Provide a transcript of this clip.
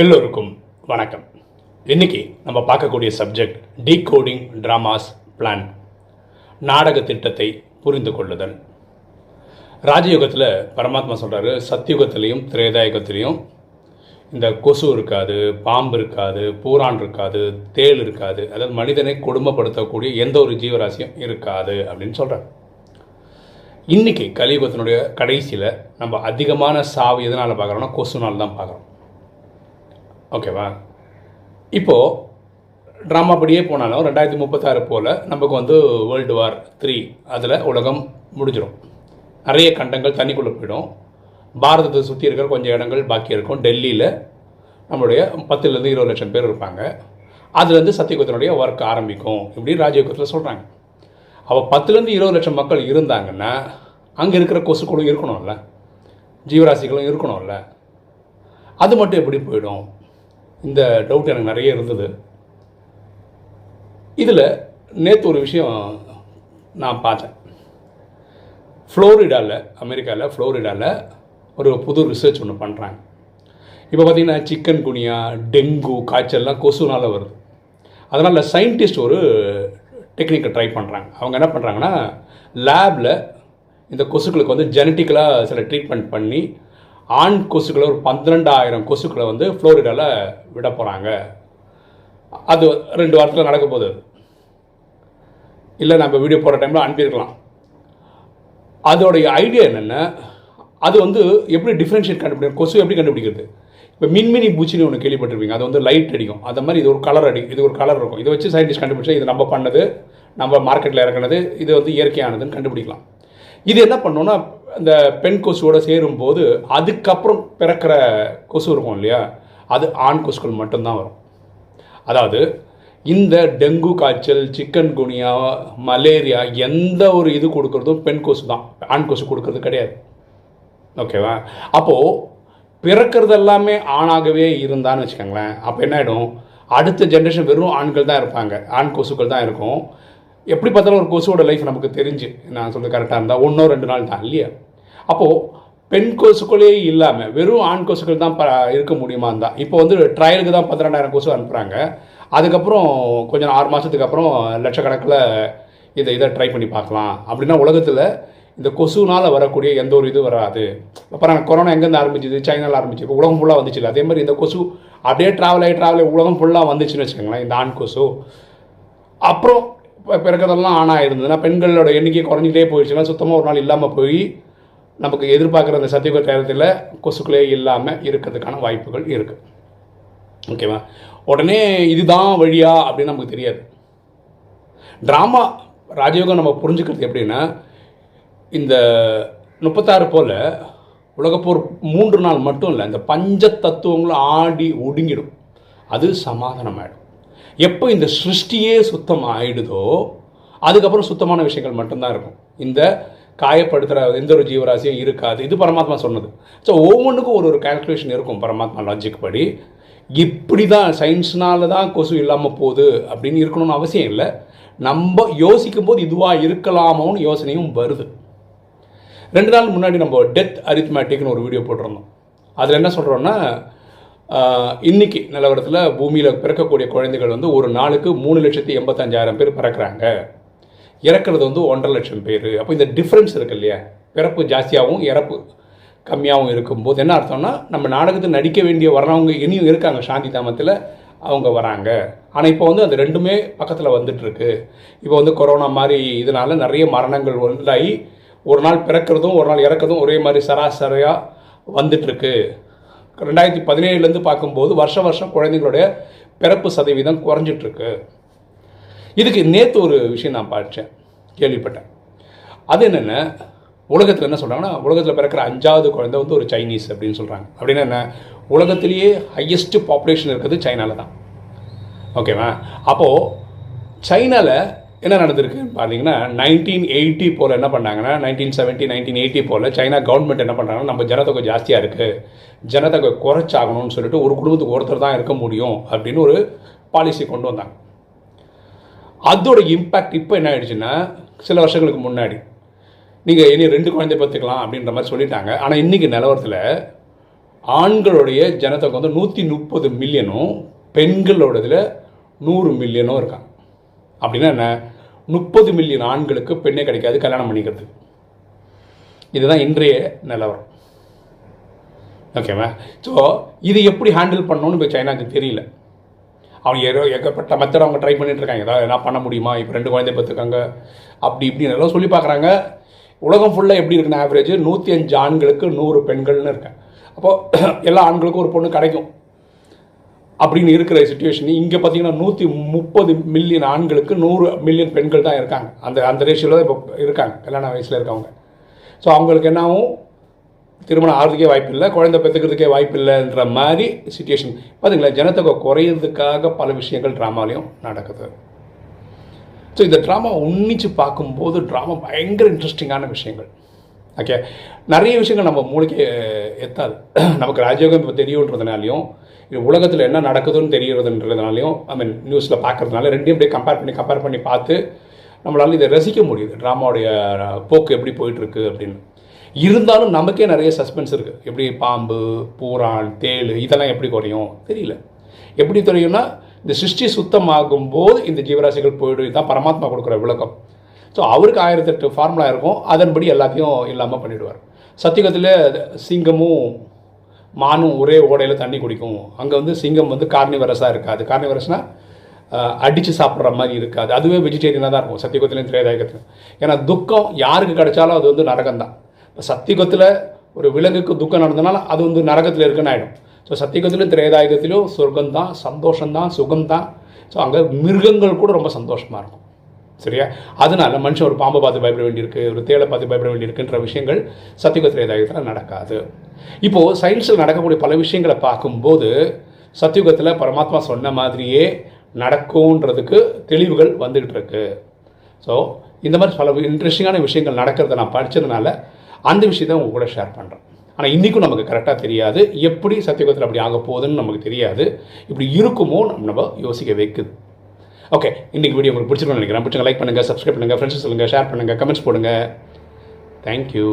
எல்லோருக்கும் வணக்கம். இன்னைக்கு நம்ம பார்க்கக்கூடிய சப்ஜெக்ட் டீகோடிங் ட்ராமாஸ் பிளான் நாடக திட்டத்தை புரிந்து கொள்ளுதல். ராஜயுகத்தில் பரமாத்மா சொல்கிறாரு சத்தியுகத்திலையும் திரேதாயுகத்திலையும் இந்த கொசு இருக்காது பாம்பு இருக்காது பூரான் இருக்காது தேள் இருக்காது அதாவது மனிதனை கொடுமைப்படுத்தக்கூடிய எந்த ஒரு ஜீவராசியும் இருக்காது அப்படின்னு சொல்கிறார் இன்றைக்கி கலியுகத்தினுடைய கடைசியில் நம்ம அதிகமான சாவு எதனால் பார்க்குறோம்னா கொசுனால் தான் பார்க்குறோம். ஓகேவா? இப்போது ட்ராமா படியே போனாலும் ரெண்டாயிரத்தி முப்பத்தாறு போல் நமக்கு வந்து வேர்ல்டு வார் த்ரீ அதில் உலகம் முடிஞ்சிடும் நிறைய கண்டங்கள் தண்ணிக்குள்ளே போயிடும். பாரதத்தை சுற்றி இருக்கிற கொஞ்சம் இடங்கள் பாக்கி இருக்கும். டெல்லியில் நம்மளுடைய பத்துலேருந்து இருபது லட்சம் பேர் இருப்பாங்க. அதுலேருந்து சத்தியகுத்தனுடைய ஒர்க் ஆரம்பிக்கும் இப்படின்னு ராஜயோகத்தில் சொல்கிறாங்க அவள் பத்துலேருந்து இருபது லட்சம் மக்கள் இருந்தாங்கன்னா அங்கே இருக்கிற கொசுக்களும் இருக்கணும்ல. ஜீவராசிகளும் இருக்கணும்ல. அது மட்டும் எப்படி போயிடும்? இந்த டவுட் எனக்கு நிறைய இருந்தது. இதில் நேற்று ஒரு விஷயம் நான் பார்த்தேன். ஃப்ளோரிடாவில் அமெரிக்காவில் ஃப்ளோரிடாவில் ஒரு புது ரிசர்ச் ஒன்று பண்ணுறாங்க இப்போ பார்த்தீங்கன்னா சிக்கன் குனியா டெங்கு காய்ச்சல்லாம் கொசுனால் வருது. அதனால் சயின்டிஸ்ட் ஒரு டெக்னிக்கை ட்ரை பண்ணுறாங்க அவங்க என்ன பண்ணுறாங்கன்னா லேபில் இந்த கொசுக்களுக்கு வந்து ஜெனட்டிக்கலாக சில ட்ரீட்மெண்ட் பண்ணி ஆண் கொசுக்களை ஒரு பன்னிரெண்டாயிரம் கொசுக்களை வந்து ஃப்ளோரிடாவில் விட போகிறாங்க அது ரெண்டு வாரத்தில் நடக்க போகுது. அது இல்லை நம்ம வீடியோ போடுற டைமில் அனுப்பியிருக்கலாம். அதோடைய ஐடியா என்னென்னா அது வந்து எப்படி டிஃப்ரென்ஷியேட் கண்டுபிடிக்கும் கொசு எப்படி கண்டுபிடிக்கிறது? இப்போ மின்மினி பூச்சின்னு ஒன்று கேள்விப்பட்டிருப்பீங்க. அது வந்து லைட் அடிக்கும். அந்த மாதிரி இது ஒரு கலர் அடி இது ஒரு கலர் இருக்கும். இதை வச்சு சயின்டிஸ்ட் கண்டுபிடிச்சா இது நம்ம பண்ணது நம்ம மார்க்கெட்டில் இறக்குனது இது வந்து இயற்கையானதுன்னு கண்டுபிடிக்கலாம். இது என்ன பண்ணோன்னா அந்த பெண் கொசுவோடு சேரும்போது அதுக்கப்புறம் பிறக்கிற கொசு இருக்கும் இல்லையா? அது ஆண் கொசுக்கள் மட்டும்தான் வரும். அதாவது இந்த டெங்கு காய்ச்சல் சிக்கன் குனியா மலேரியா எந்த ஒரு இது கொடுக்கறதும் பெண் கொசு தான் ஆண் கொசு கொடுக்கறது கிடையாது. ஓகேவா? அப்போது பிறக்கிறது எல்லாமே ஆணாகவே இருந்தான்னு வச்சுக்கோங்களேன். அப்போ என்ன ஆகிடும் அடுத்த ஜென்ரேஷன் வெறும் ஆண்கள் தான் இருப்பாங்க. ஆண் கொசுக்கள் தான் இருக்கும். எப்படி பார்த்தாலும் ஒரு கொசுவோட லைஃப் நமக்கு தெரிஞ்சு. நான் சொல்கிறது கரெக்டாக இருந்தால் ஒன்றோ ரெண்டு நாள் தான் இல்லையா? அப்போது பெண் கொசுக்களே இல்லாமல் வெறும் ஆண் கொசுக்கள் தான் ப இருக்க முடியுமா தான் இப்போ வந்து ட்ரையலுக்கு தான் பதினெண்டாயிரம் கொசு அனுப்புகிறாங்க அதுக்கப்புறம் கொஞ்சம் ஆறு மாதத்துக்கு அப்புறம் லட்சக்கணக்கில் இதை இதை ட்ரை பண்ணி பார்க்கலாம். அப்படின்னா உலகத்தில் இந்த கொசுனால் வரக்கூடிய எந்த ஒரு இது வராது. அப்புறம் கொரோனா எங்கேருந்து ஆரம்பிச்சுது? சைனாவில் ஆரம்பிச்சு. இப்போ உலகம் ஃபுல்லாக வந்துச்சு அதே மாதிரி இந்த கொசு அப்படியே ட்ராவல் ஆகி ட்ராவல் ஆகி உலகம் ஃபுல்லாக வந்துச்சுன்னு வச்சுக்கோங்களேன் இந்த ஆண் கொசு. அப்புறம் இப்போ பிறக்கிறதெல்லாம் ஆணாக இருந்ததுன்னா பெண்களோட எண்ணிக்கை குறைஞ்சிட்டே போயிடுச்சுன்னா சுத்தமாக ஒரு நாள் இல்லாமல் போய் நமக்கு எதிர்பார்க்குற அந்த சத்தியகுர நேரத்தில் கொசுக்களே இல்லாமல் இருக்கிறதுக்கான வாய்ப்புகள் இருக்குது ஓகேவா உடனே இதுதான் வழியா அப்படின்னு நமக்கு தெரியாது. ட்ராமா ராஜயோகம் நம்ம புரிஞ்சுக்கிறது எப்படின்னா இந்த முப்பத்தாறு போல் உலகப்போர் மூன்று நாள் மட்டும் இல்லை இந்த பஞ்ச தத்துவங்களும் ஆடி ஒடுங்கிடும். அது சமாதானம் ஆகிடும் எப்போ இந்த சிருஷ்டியே சுத்தம் ஆயிடுதோ அதுக்கப்புறம் சுத்தமான விஷயங்கள் மட்டும்தான் இருக்கும். இந்த காயப்படுத்துகிற எந்த ஒரு ஜீவராசியும் இருக்காது. இது பரமாத்மா சொன்னது. ஸோ ஒவ்வொன்றுக்கும் ஒரு ஒரு கால்குலேஷன் இருக்கும் பரமாத்மா லாஜிக் படி. இப்படி தான் சயின்ஸ்னால தான் கொசு இல்லாமல் போகுது அப்படின்னு இருக்கணும்னு அவசியம் இல்லை. நம்ம யோசிக்கும் போது இதுவாக இருக்கலாமோன்னு யோசனையும் வருது. ரெண்டு நாள் முன்னாடி நம்ம டெத் அரித்மேட்டிக்னு ஒரு வீடியோ போட்டிருந்தோம். அதில் என்ன சொல்கிறோன்னா இன்னைக்கு நிலவரத்தில் பூமியில் பிறக்கக்கூடிய குழந்தைகள் வந்து ஒரு நாளுக்கு மூணு லட்சத்தி எண்பத்தஞ்சாயிரம் பேர் பிறக்கிறாங்க. இறக்குறது வந்து ஒன்றரை லட்சம் பேர். அப்போ இந்த டிஃப்ரென்ஸ் இருக்கு இல்லையா? பிறப்பு ஜாஸ்தியாகவும் இறப்பு கம்மியாகவும் இருக்கும்போது என்ன அர்த்தம்னா நம்ம நாடகத்தில் நடிக்க வேண்டிய வரவங்க இனியும் இருக்காங்க சாந்தி தாமத்தில் அவங்க வராங்க. ஆனால் இப்போ வந்து அது ரெண்டுமே பக்கத்தில் வந்துட்டுருக்கு. இப்போ வந்து கொரோனா மாதிரி இதனால் நிறைய மரணங்கள் உண்டாகி ஒரு நாள் பிறக்கிறதும் ஒரு நாள் இறக்கிறதும் ஒரே மாதிரி சராசரியாக வந்துட்டுருக்கு. ரெண்டாயிரத்தி பதினேழுலேருந்து பார்க்கும்போது வருஷ வருஷம் குழந்தைங்களுடைய பிறப்பு சதவீதம் குறைஞ்சிட்ருக்கு இதுக்கு நேற்று ஒரு விஷயம் நான் படித்தேன் கேள்விப்பட்டேன். அது என்னென்ன? உலகத்தில் என்ன சொல்கிறாங்கன்னா உலகத்தில் பிறக்கிற அஞ்சாவது குழந்தை வந்து ஒரு சைனீஸ் அப்படின்னு சொல்கிறாங்க அப்படின்னா என்ன? உலகத்திலேயே ஹையஸ்ட் பாப்புலேஷன் இருக்கிறது சைனாவில் தான். ஓகேவா அப்போது சைனாவில் என்ன நடந்திருக்குன்னு பார்த்தீங்கன்னா நைன்டீன் எயிட்டி போல் என்ன பண்ணாங்கன்னா நைன்டீன் செவன்ட்டி நைன்டீன் எயிட்டி போல் சைனா கவர்மெண்ட் என்ன பண்ணுறாங்கன்னா நம்ம ஜனத்தொகை ஜாஸ்தியாக இருக்குது ஜனத்தொகை குறைச்சாகணும்னு சொல்லிட்டு ஒரு குடும்பத்துக்கு ஒருத்தர் தான் இருக்க முடியும் அப்படின்னு ஒரு பாலிசி கொண்டு வந்தாங்க. அதோட இம்பேக்ட் இப்போ என்ன ஆயிடுச்சுன்னா சில வருஷங்களுக்கு முன்னாடி. நீங்கள் இனி ரெண்டு குழந்தை பார்த்துக்கலாம் அப்படின்ற மாதிரி சொல்லிட்டாங்க. ஆனால் இன்றைக்கி நிலவரத்தில் ஆண்களுடைய ஜனத்தொகை வந்து நூற்றி முப்பது மில்லியனும் பெண்களோடதில் நூறு மில்லியனும் இருக்காங்க. அப்படின்னா என்ன? முப்பது மில்லியன் ஆண்களுக்கு பெண்ணே கிடைக்காது கல்யாணம் பண்ணிக்கிறது. இதுதான் இன்றைய நிலவரம். ஓகேவா ஸோ இது எப்படி ஹேண்டில் பண்ணணும்னு இப்போ சைனாவுக்கு தெரியல. அவங்க ஏதோ ஏகப்பட்ட மெத்தட் அவங்க ட்ரை பண்ணிட்டு இருக்காங்க. ஏதாவது என்ன பண்ண முடியுமா? இப்போ ரெண்டு குழந்தை பார்த்துருக்காங்க அப்படி இப்படின்னு எல்லாம் சொல்லி பார்க்குறாங்க. உலகம் ஃபுல்லாக எப்படி இருக்குன்னு ஆவரேஜ் நூற்றி அஞ்சு ஆண்களுக்கு நூறு பெண்கள்னு இருக்கேன் அப்போது எல்லா ஆண்களுக்கும் ஒரு பொண்ணு கிடைக்கும். அப்படின்னு இருக்கிற சுச்சுவேஷன் இங்கே பார்த்தீங்கன்னா நூற்றி முப்பது மில்லியன் ஆண்களுக்கு நூறு மில்லியன் பெண்கள் தான் இருக்காங்க. அந்த அந்த ரேஷியோவில் தான் இப்போ இருக்காங்க. கல்யாண வயசில் இருக்கவங்க. ஸோ அவங்களுக்கு என்னாகும் திருமணம் ஆகிறதுக்கே வாய்ப்பு இல்லை குழந்தை பெற்றுக்கிறதுக்கே வாய்ப்பு இல்லைன்ற மாதிரி சுச்சுவேஷன் பார்த்தீங்களா ஜனத்தொகை குறையிறதுக்காக பல விஷயங்கள் ட்ராமாலையும் நடக்குது. ஸோ இந்த ட்ராமா உன்னிச்சு பார்க்கும்போது ட்ராமா பயங்கர இன்ட்ரெஸ்டிங்கான விஷயங்கள். ஓகே நிறைய விஷயங்கள் நம்ம மூளைக்கு எத்தாது. நமக்கு ராஜயோகம் இப்போ தெரியுன்றதுனாலையும் இது உலகத்தில் என்ன நடக்குதுன்னு தெரிகிறதுன்றதுனாலையும் ஐ மீன் நியூஸில் பார்க்குறதுனால ரெண்டையும் அப்படியே கம்பேர் பண்ணி கம்பேர் பண்ணி பார்த்து நம்மளால் இதை ரசிக்க முடியுது. ட்ராமாவுடைய போக்கு எப்படி போயிட்டுருக்கு அப்படின்னு. இருந்தாலும் நமக்கே நிறைய சஸ்பென்ஸ் இருக்குது எப்படி பாம்பு பூரான் தேள் இதெல்லாம் எப்படி குறையும்? தெரியல. எப்படி தெரியும்னா இந்த சிருஷ்டி சுத்தமாகும் போது இந்த ஜீவராசிகள் போயிடும். இதுதான் பரமாத்மா கொடுக்குற விளக்கம். ஸோ அவருக்கு ஆயிரத்தெட்டு ஃபார்முலா இருக்கும். அதன்படி எல்லாத்தையும் இல்லாமல் பண்ணிவிடுவார் சத்தியகத்தில் சிங்கமும் மானும் ஒரே ஓடையில் தண்ணி குடிக்கும். அங்கே வந்து சிங்கம் வந்து கார்னிவரஸாக இருக்காது. கார்னிவரஸ்னால் அடித்து சாப்பிட்ற மாதிரி இருக்காது. அதுவே வெஜிடேரியனாக தான் இருக்கும். சத்தியகுத்திலையும் திரேதாயகத்திலையும் ஏன்னா துக்கம் யாருக்கு கிடைச்சாலும் அது வந்து நரகம் தான் இப்போ சத்தியுகத்தில் ஒரு விலங்குக்கு துக்கம் நடந்தனால அது வந்து நரகத்தில் இருக்குன்னு ஆகிடும் ஸோ சத்தியகுத்திலும் திரேதாயகத்திலும் சொர்க்கம் தான் சந்தோஷம்தான் சுகம் தான் ஸோ அங்கே மிருகங்கள் கூட ரொம்ப சந்தோஷமாக இருக்கும். சரியா? அதனால மனுஷன் ஒரு பாம்பை பார்த்து பயப்பட வேண்டியிருக்கு ஒரு தேளை பார்த்து பயப்பட வேண்டியிருக்குன்ற விஷயங்கள் சத்தியுகத்திரேதாயத்தில் நடக்காது. இப்போது சயின்ஸில் நடக்கக்கூடிய பல விஷயங்களை பார்க்கும்போது சத்தியுகத்தில் பரமாத்மா சொன்ன மாதிரியே நடக்கும்ன்றதுக்கு தெளிவுகள் வந்துக்கிட்டு இருக்கு. ஸோ இந்த மாதிரி பல இன்ட்ரெஸ்டிங்கான விஷயங்கள் நடக்கிறத நான் படித்ததுனால அந்த விஷயத்தை உங்கள் கூட ஷேர் பண்ணுறேன் ஆனால் இன்றைக்கும் நமக்கு கரெக்டாக தெரியாது. எப்படி சத்தியகுதத்தில் அப்படி ஆக போகுதுன்னு நமக்கு தெரியாது. இப்படி இருக்குமோ நம்ம யோசிக்க வைக்குது. ஓகே இன்றைக்கி வீடியோ உங்களுக்கு பிடிச்சிருக்கோம்னு நினைக்கிறேன். பிடிச்சிங்க லைக் பண்ணுங்கள் சப்ஸ்கிரைப் பண்ணுங்கள் ஃப்ரெண்ட்ஸ் சொல்லுங்கள் ஷேர் பண்ணுங்கள் கமெண்ட்ஸ் போடுங்க. தேங்க்யூ